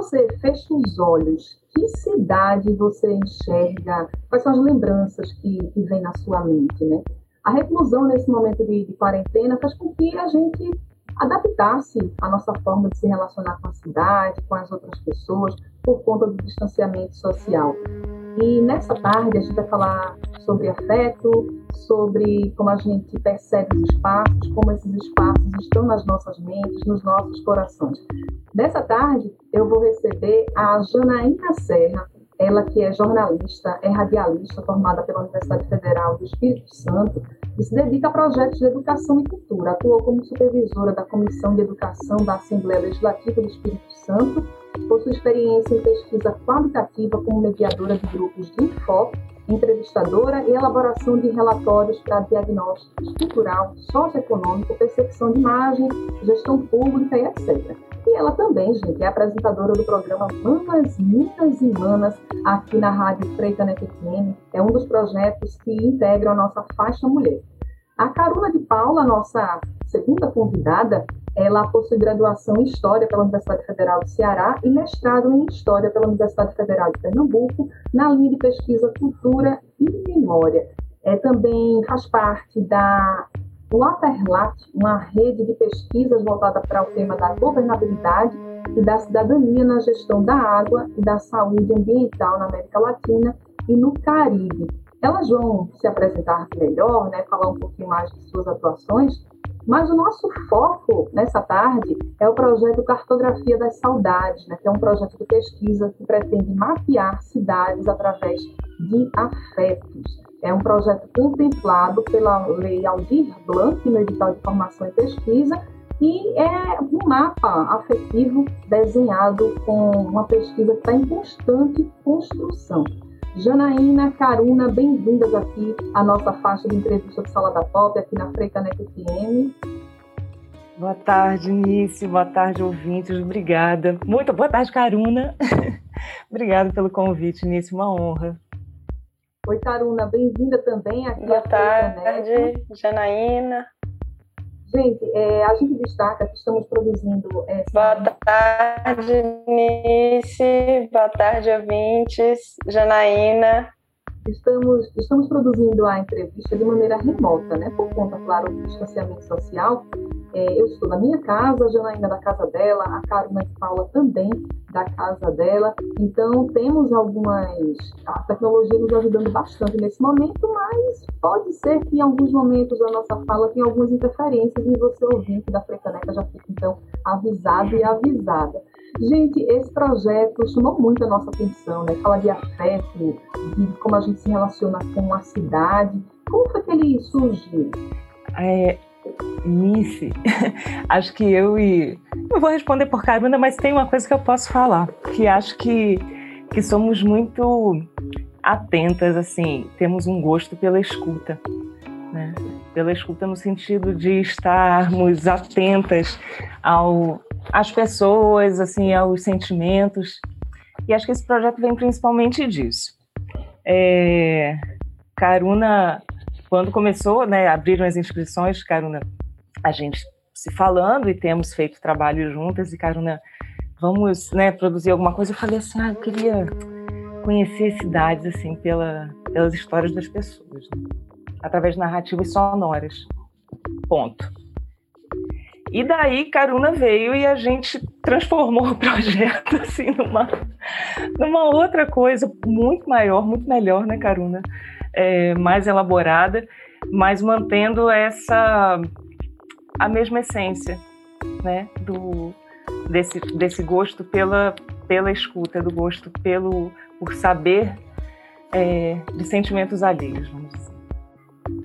você fecha os olhos, que cidade você enxerga? Quais são as lembranças que, que vêm na sua mente, né? A reclusão nesse momento de, de quarentena faz com que a gente adaptasse a nossa forma de se relacionar com a cidade, com as outras pessoas, por conta do distanciamento social. E nessa tarde a gente vai falar sobre afeto, sobre como a gente percebe os espaços, como esses espaços estão nas nossas mentes, nos nossos corações. Nessa tarde eu vou receber a Janaína Serra, ela que é jornalista, é radialista, formada pela Universidade Federal do Espírito Santo e se dedica a projetos de educação e cultura. Atuou como supervisora da Comissão de Educação da Assembleia Legislativa do Espírito Santo, possui experiência em pesquisa qualitativa como mediadora de grupos de enfoque, entrevistadora e elaboração de relatórios para diagnóstico cultural, socioeconômico, percepção de imagem, gestão pública e etc. E ela também, gente, é apresentadora do programa Manas, Minas e Manas, aqui na Rádio Freicaneca FM. É um dos projetos que integram a nossa faixa mulher. A Caruna de Paula, nossa segunda convidada, ela possui graduação em História pela Universidade Federal do Ceará e mestrado em História pela Universidade Federal de Pernambuco, na linha de pesquisa Cultura e Memória. É, também faz parte da o Aperlat, uma rede de pesquisas voltada para o tema da governabilidade e da cidadania na gestão da água e da saúde ambiental na América Latina e no Caribe. Elas vão se apresentar melhor, né, falar um pouquinho mais de suas atuações, mas o nosso foco nessa tarde é o projeto Cartografia das Saudades, né, que é um projeto de pesquisa que pretende mapear cidades através de afetos. É um projeto contemplado pela Lei Aldir Blanc, no edital de formação e pesquisa, e é um mapa afetivo desenhado com uma pesquisa que está em constante construção. Janaína, Caruna, bem-vindas aqui à nossa faixa de entrevista de Sala da Pop, aqui na Freicaneca FM. Boa tarde, Nice. Boa tarde, ouvintes. Obrigada. Muito boa tarde, Caruna. Obrigada pelo convite, Nice. Uma honra. Oi, Caruna, bem-vinda também aqui Boa tarde, Janaína. Gente, é, a gente destaca que estamos produzindo. Essa... Boa tarde, Nice. Boa tarde, ouvintes. Janaína. Estamos, estamos produzindo a entrevista de maneira remota, né? Por conta, claro, do distanciamento social. É, eu estou na minha casa, a Janaína da casa dela, a Carolina de Paula também da casa dela. Então, temos algumas. A tecnologia nos ajudando bastante nesse momento, mas pode ser que em alguns momentos da nossa fala tenha algumas interferências e você ouvinte da Frecaneca já fica, então, avisado e avisada. Gente, esse projeto chamou muito a nossa atenção, né? Fala de afeto, de como a gente se relaciona com a cidade. Como foi que ele surgiu? É, Nice, acho que eu e. Não vou responder por Caruna, mas tem uma coisa que eu posso falar, que acho que, que somos muito atentas, assim, temos um gosto pela escuta, né? Pela escuta no sentido de estarmos atentas ao, às pessoas, assim, aos sentimentos. E acho que esse projeto vem principalmente disso. É, Caruna quando começou, né, abriram as inscrições, Caruna, a gente se falando e temos feito trabalho juntas, e Caruna, vamos né, produzir alguma coisa. Eu falei assim, ah, eu queria conhecer cidades assim pela, pelas histórias das pessoas, né? através de narrativas sonoras. Ponto. E daí Caruna veio e a gente transformou o projeto assim numa, numa outra coisa muito maior, muito melhor, né, Caruna? é, mais elaborada, mas mantendo essa a mesma essência, né, do desse desse gosto pela pela escuta, do gosto pelo por saber é, de sentimentos alheios, vamos dizer.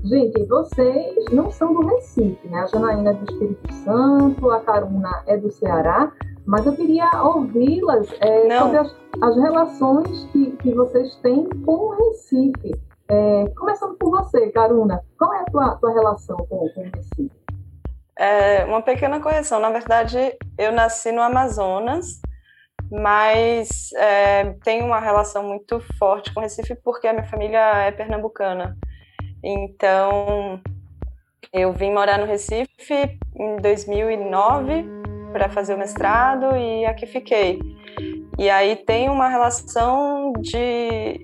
Gente, vocês não são do Recife, né? A Janaína é do Espírito Santo, a Caruna é do Ceará, mas eu queria ouvi-las é, sobre as, as relações que, que vocês têm com o Recife. É, começando por você, Caruna, qual é a tua, tua relação com, com o Recife? É, uma pequena correção. Na verdade, eu nasci no Amazonas, mas é, tenho uma relação muito forte com Recife porque a minha família é pernambucana. Então, eu vim morar no Recife em 2009 para fazer o mestrado e aqui fiquei. E aí tem uma relação de,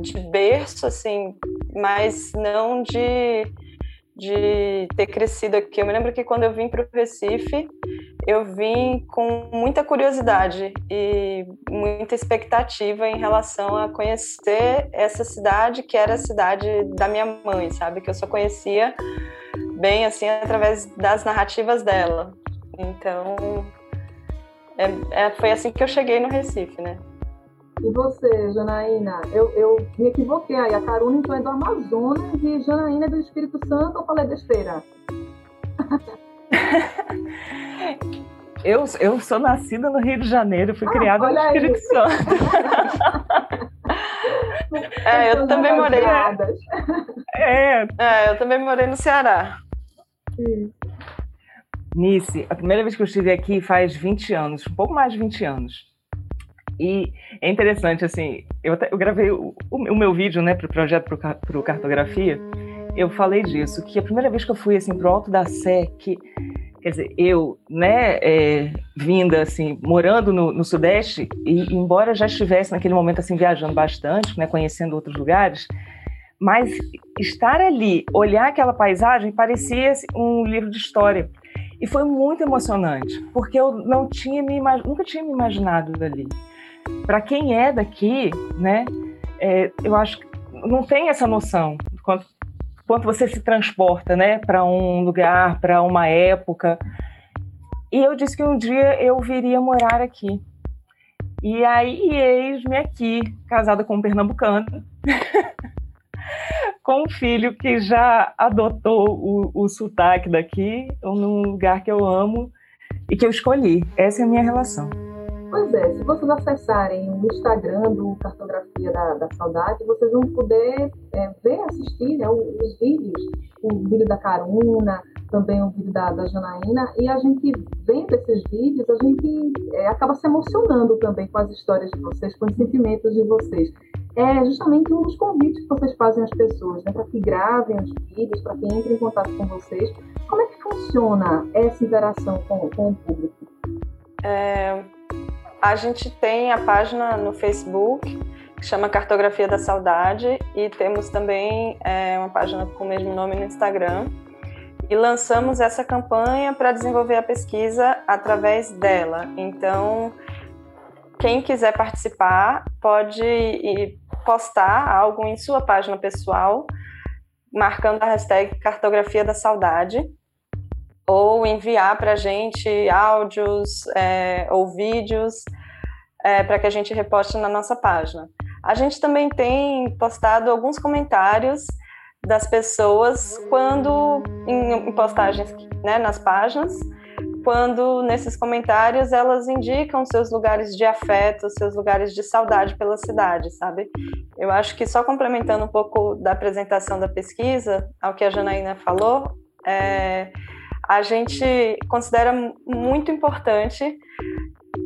de berço, assim, mas não de, de ter crescido aqui. Eu me lembro que quando eu vim para o Recife, eu vim com muita curiosidade e muita expectativa em relação a conhecer essa cidade, que era a cidade da minha mãe, sabe? Que eu só conhecia bem, assim, através das narrativas dela. Então, é, é, foi assim que eu cheguei no Recife, né? E você, Janaína? Eu, eu me equivoquei aí. A Caruna então é do Amazonas e Janaína é do Espírito Santo ou falei besteira? eu, eu sou nascida no Rio de Janeiro, fui ah, criada no Espírito aí. Santo. é, eu também morei. É. é, eu também morei no Ceará. Sim. Nice, a primeira vez que eu estive aqui faz 20 anos, um pouco mais de 20 anos. E é interessante, assim, eu, eu gravei o, o, meu vídeo, né, para o projeto para o Cartografia, eu falei disso, que a primeira vez que eu fui, assim, pro Alto da Sé, que, quer dizer, eu, né, é, vinda, assim, morando no, no, Sudeste, e embora já estivesse naquele momento, assim, viajando bastante, né, conhecendo outros lugares, mas estar ali, olhar aquela paisagem, parecia assim, um livro de história. E foi muito emocionante, porque eu não tinha me nunca tinha me imaginado dali. Para quem é daqui, né, é, eu acho que não tem essa noção de quanto, quanto você se transporta, né, para um lugar, para uma época. E eu disse que um dia eu viria morar aqui. E aí, eis-me aqui, casada com um pernambucano. com um filho que já adotou o, o sotaque daqui, num lugar que eu amo e que eu escolhi. Essa é a minha relação. Pois é, se vocês acessarem o Instagram do Cartografia da, da Saudade, vocês vão poder é, ver, assistir né, os vídeos, o vídeo da Caruna, também o vídeo da, da Janaína, e a gente, vendo esses vídeos, a gente é, acaba se emocionando também com as histórias de vocês, com os sentimentos de vocês é justamente um dos convites que vocês fazem às pessoas, né, para que gravem os vídeos, para que entrem em contato com vocês. Como é que funciona essa interação com, com o público? É, a gente tem a página no Facebook que chama Cartografia da Saudade e temos também é, uma página com o mesmo nome no Instagram. E lançamos essa campanha para desenvolver a pesquisa através dela. Então, quem quiser participar pode postar algo em sua página pessoal, marcando a hashtag cartografia da saudade, ou enviar para a gente áudios é, ou vídeos é, para que a gente reposte na nossa página. A gente também tem postado alguns comentários das pessoas quando em, postagens né, nas páginas quando nesses comentários elas indicam seus lugares de afeto, seus lugares de saudade pela cidade, sabe? Eu acho que só complementando um pouco da apresentação da pesquisa, ao que a Janaína falou, é, a gente considera muito importante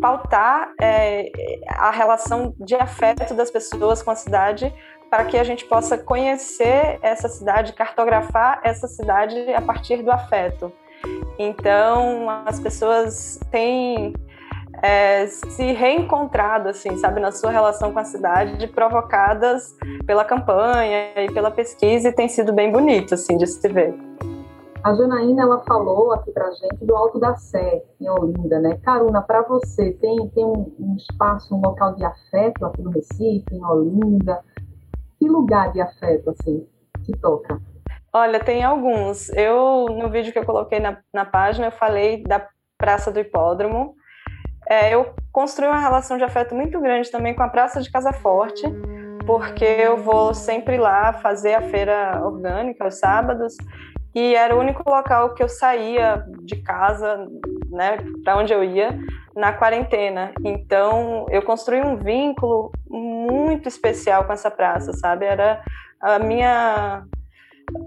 pautar é, a relação de afeto das pessoas com a cidade para que a gente possa conhecer essa cidade, cartografar essa cidade a partir do afeto. Então, as pessoas têm é, se reencontrado, assim, sabe, na sua relação com a cidade, provocadas pela campanha e pela pesquisa, e tem sido bem bonito, assim, de se ver. A Janaína, ela falou aqui pra gente do Alto da Sé, em Olinda, né? Caruna, para você, tem, tem um, um, espaço, um local de afeto aqui no Recife, em Olinda? Que lugar de afeto, assim, te toca? Olha, tem alguns. Eu, no vídeo que eu coloquei na, na página, eu falei da Praça do Hipódromo. É, eu construí uma relação de afeto muito grande também com a Praça de Casa Forte, porque eu vou sempre lá fazer a feira orgânica aos sábados, e era o único local que eu saía de casa, né, para onde eu ia, na quarentena. Então, eu construí um vínculo muito especial com essa praça, sabe? Era a minha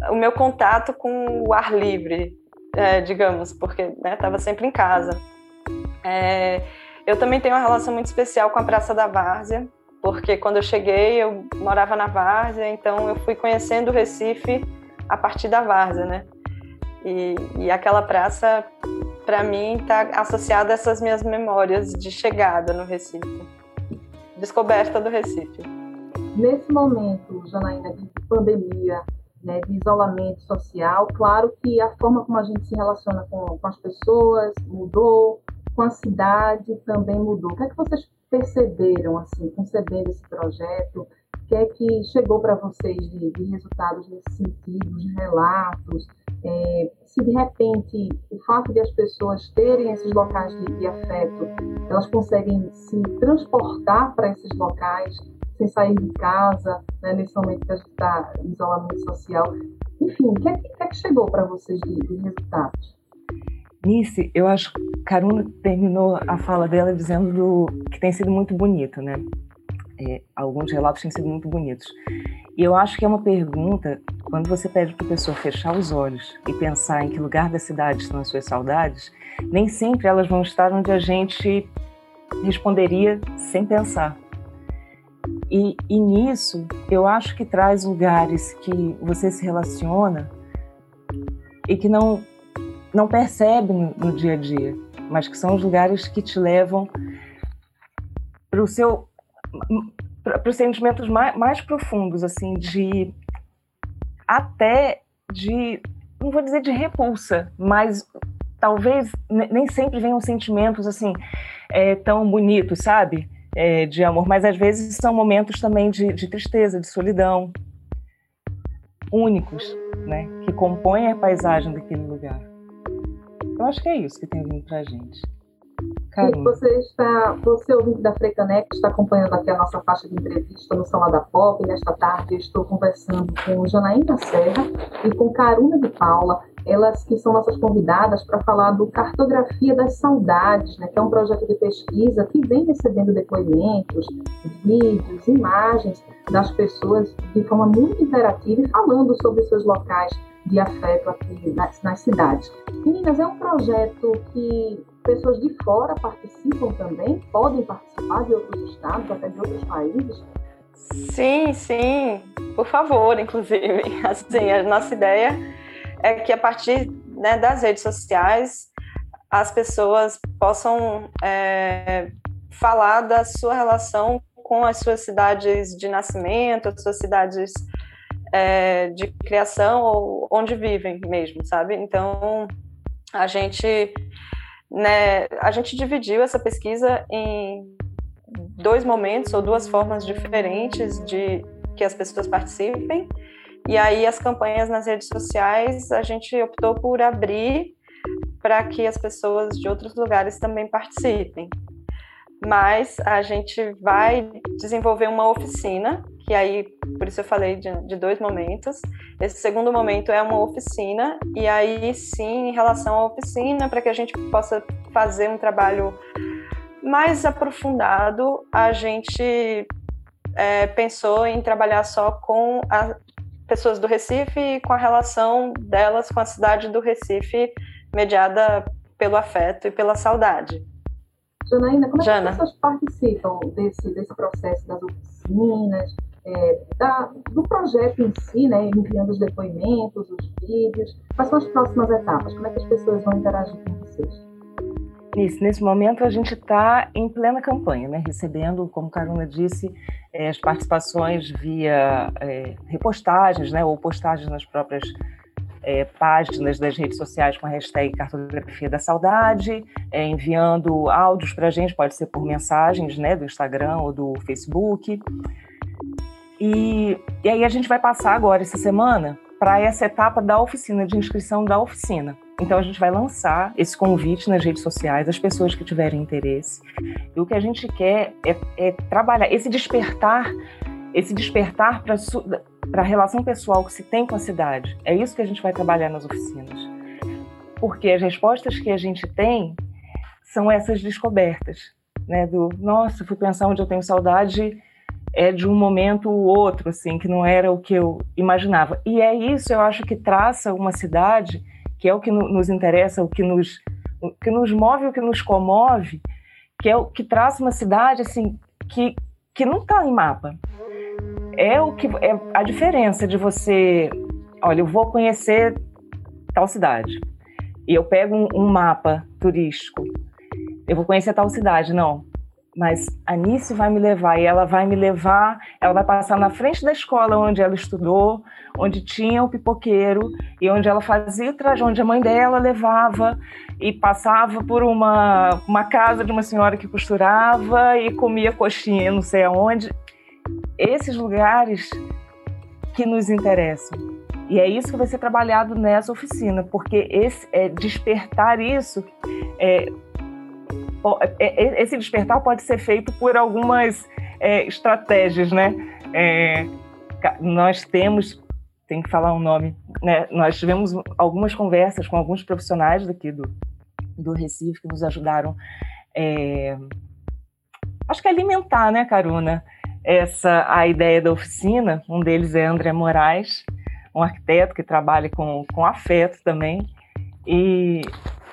o meu contato com o ar livre, é, digamos, porque estava né, sempre em casa. É, eu também tenho uma relação muito especial com a Praça da Várzea, porque quando eu cheguei eu morava na Várzea, então eu fui conhecendo o Recife a partir da Várzea, né? E, e aquela praça, para mim, está associada a essas minhas memórias de chegada no Recife. descoberta do Recife. Nesse momento, Janaína, de pandemia, né, de isolamento social, claro que a forma como a gente se relaciona com, com as pessoas mudou, com a cidade também mudou. O que é que vocês perceberam, assim, concebendo esse projeto? Que é que chegou para vocês de, de, resultados nesse sentido, de relatos? É, se de repente o fato de as pessoas terem esses locais de, de afeto, elas conseguem se transportar para esses locais sem sair de casa, né, nesse momento que a gente está em isolamento social. Enfim, o que é que, é que chegou para vocês de, de resultados? Nice, eu acho que Karuna terminou a fala dela dizendo do, que tem sido muito bonito, né? É, alguns relatos têm sido muito bonitos. E eu acho que é uma pergunta, quando você pede para a pessoa fechar os olhos e pensar em que lugar da cidade estão as suas saudades, nem sempre elas vão estar onde a gente responderia sem pensar. E, e nisso, eu acho que traz lugares que você se relaciona e que não, não percebe no, no dia a dia, mas que são os lugares que te levam para o seu para os sentimentos mais, mais profundos, assim, de até de não vou dizer de repulsa, mas talvez nem sempre venham sentimentos assim é, tão bonitos, sabe? é, de amor, mas às vezes são momentos também de, de tristeza, de solidão, únicos, né, que compõem a paisagem daquele lugar. Eu acho que é isso que tem vindo para a gente. Sim, você está, você ouvinte da Frecanec, está acompanhando aqui a nossa faixa de entrevista no Salão Pop. Nesta tarde estou conversando com Janaína Serra e com Caruna de Paula, elas que são nossas convidadas para falar do Cartografia das Saudades, né, que é um projeto de pesquisa que vem recebendo depoimentos, vídeos, imagens das pessoas de forma muito interativa e falando sobre seus locais de afeto aqui nas, nas cidades. Meninas, é um projeto que pessoas de fora participam também, podem participar de outros estados, até de outros países? Sim, sim, por favor, inclusive. Assim, a nossa ideia é que a partir né, das redes sociais as pessoas possam é, falar da sua relação com as suas cidades de nascimento, as suas cidades é, de criação ou onde vivem mesmo, sabe? Então a gente, né, a gente dividiu essa pesquisa em dois momentos ou duas formas diferentes de que as pessoas participem. E aí as campanhas nas redes sociais a gente optou por abrir para que as pessoas de outros lugares também participem. Mas a gente vai desenvolver uma oficina, que aí, por isso eu falei de, de dois momentos. Esse segundo momento é uma oficina, e aí sim, em relação à oficina, para que a gente possa fazer um trabalho mais aprofundado, a gente é, pensou em trabalhar só com a, pessoas do Recife e com a relação delas com a cidade do Recife, mediada pelo afeto e pela saudade. Janaína, como é Jana. que as pessoas participam desse, desse processo das oficinas, é, da, do projeto em si, né, enviando os depoimentos, os vídeos? Quais são as próximas etapas? Como é que as pessoas vão interagir com vocês? Isso, nesse momento a gente está em plena campanha, né? recebendo, como Carolina disse, é, as participações via é, repostagens né? ou postagens nas próprias é, páginas das redes sociais com a hashtag Cartografia da Saudade, é, enviando áudios para a gente, pode ser por mensagens né? do Instagram ou do Facebook. E, e aí a gente vai passar agora, essa semana, para essa etapa da oficina, de inscrição da oficina. Então a gente vai lançar esse convite nas redes sociais, as pessoas que tiverem interesse. E o que a gente quer é, é trabalhar esse despertar, esse despertar para a relação pessoal que se tem com a cidade. É isso que a gente vai trabalhar nas oficinas. Porque as respostas que a gente tem são essas descobertas, né? Do nossa, fui pensar onde eu tenho saudade é de um momento ou outro, assim, que não era o que eu imaginava. E é isso, eu acho que traça uma cidade que é o que nos interessa, o que nos, o que nos move, o que nos comove, que é o que traz uma cidade assim que, que não está em mapa. É o que é a diferença de você, olha, eu vou conhecer tal cidade e eu pego um, um mapa turístico, eu vou conhecer tal cidade, não. Mas a Nice vai me levar e ela vai me levar, ela vai passar na frente da escola onde ela estudou, onde tinha o pipoqueiro e onde ela fazia o traje, onde a mãe dela levava e passava por uma, uma casa de uma senhora que costurava e comia coxinha, não sei aonde. Esses lugares que nos interessam. E é isso que vai ser trabalhado nessa oficina, porque esse, é, despertar isso é, esse despertar pode ser feito por algumas é, estratégias, né? É, nós temos, tem que falar um nome, né? Nós tivemos algumas conversas com alguns profissionais daqui do, do Recife que nos ajudaram, é, acho que alimentar, né, Caruna, essa a ideia da oficina. Um deles é André Moraes, um arquiteto que trabalha com, com afeto também. E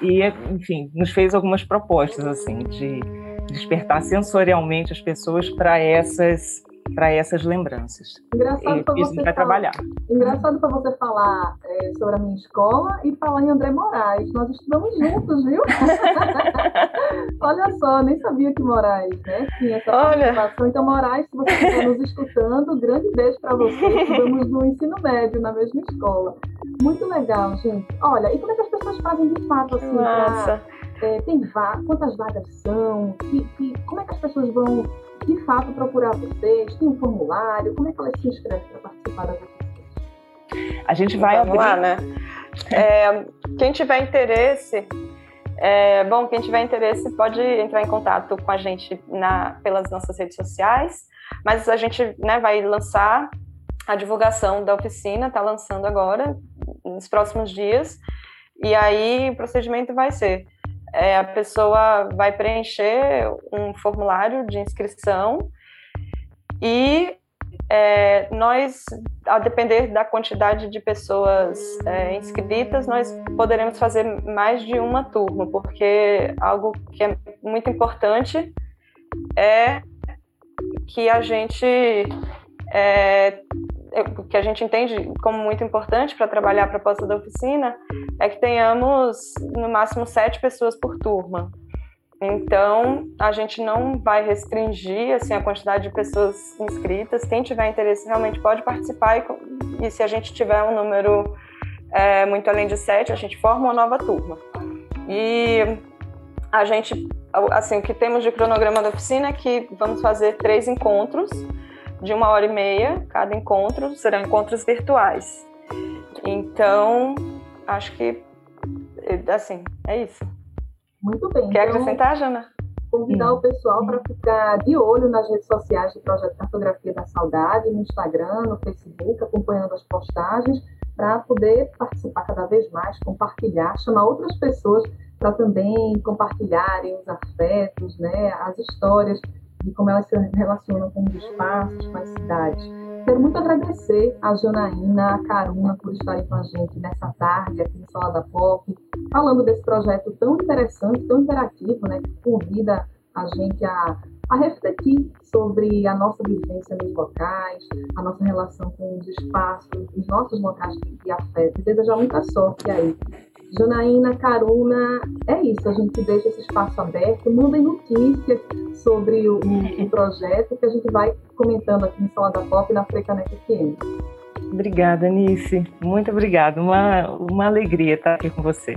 e, enfim, nos fez algumas propostas assim de despertar sensorialmente as pessoas para essas para essas lembranças. Engraçado para você vai falar, trabalhar. Engraçado para você falar é, sobre a minha escola e falar em André Moraes. Nós estudamos juntos, viu? Olha só, nem sabia que Moraes, né? Tinha essa Olha. participação. Então, Moraes, se você estiver nos escutando, grande beijo para você. Estudamos no ensino médio, na mesma escola. Muito legal, gente. Olha, e como é que as pessoas fazem de fato assim? Nossa. Pra, é, tem va quantas vagas são? Que, que, como é que as pessoas vão de fato procurar vocês? Tem um formulário? Como é que elas se inscrevem para participar da vocês? A gente vai Vamos abrir. lá, né? É, quem tiver interesse, é, bom, quem tiver interesse pode entrar em contato com a gente na, pelas nossas redes sociais, mas a gente né, vai lançar a divulgação da oficina, está lançando agora, nos próximos dias, e aí o procedimento vai ser é, a pessoa vai preencher um formulário de inscrição e é, nós, a depender da quantidade de pessoas é, inscritas, nós poderemos fazer mais de uma turma, porque algo que é muito importante é que a gente é, que a gente entende como muito importante para trabalhar a proposta da oficina é que tenhamos no máximo sete pessoas por turma. Então, a gente não vai restringir assim, a quantidade de pessoas inscritas. Quem tiver interesse realmente pode participar e, e se a gente tiver um número é, muito além de sete, a gente forma uma nova turma. E a gente, assim, o que temos de cronograma da oficina é que vamos fazer três encontros de uma hora e meia cada encontro, serão encontros virtuais. Então, acho que, assim, é isso. Muito bem. Quer então, acrescentar, Jana? Convidar o pessoal para ficar de olho nas redes sociais do Projeto Cartografia da Saudade, no Instagram, no Facebook, acompanhando as postagens, para poder participar cada vez mais, compartilhar, chamar outras pessoas para também compartilharem os afetos, né, as histórias de como elas se relacionam com os espaços, com as cidades. Quero muito agradecer a Janaína, a Caruna, por estarem com a gente nessa tarde aqui no Sala da Pop, falando desse projeto tão interessante, tão interativo, né, que convida a gente a, a refletir sobre a nossa vivência nos locais, a nossa relação com os espaços, os nossos locais de afeto. E desejar muita sorte aí Janaína, Caruna, é isso, a gente deixa esse espaço aberto, mandem notícias sobre o, o projeto que a gente vai comentando aqui no Sala da Pop e na Frecanec FM. Obrigada, Nice. Muito obrigada. Uma, uma alegria estar aqui com você.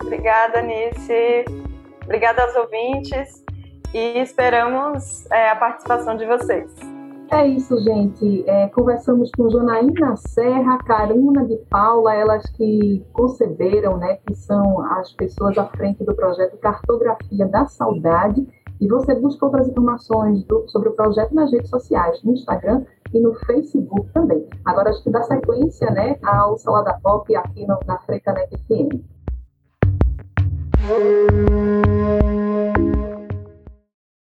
Obrigada, Nice. Obrigada aos ouvintes e esperamos é, a participação de vocês. É isso, gente. É, conversamos com Janaína Serra, Caruna de Paula, elas que conceberam, né, que são as pessoas à frente do projeto Cartografia da Saudade. E você busca outras informações do, sobre o projeto nas redes sociais, no Instagram e no Facebook também. Agora, acho que dá sequência né, ao Salada Pop aqui no, na Frecanec FM.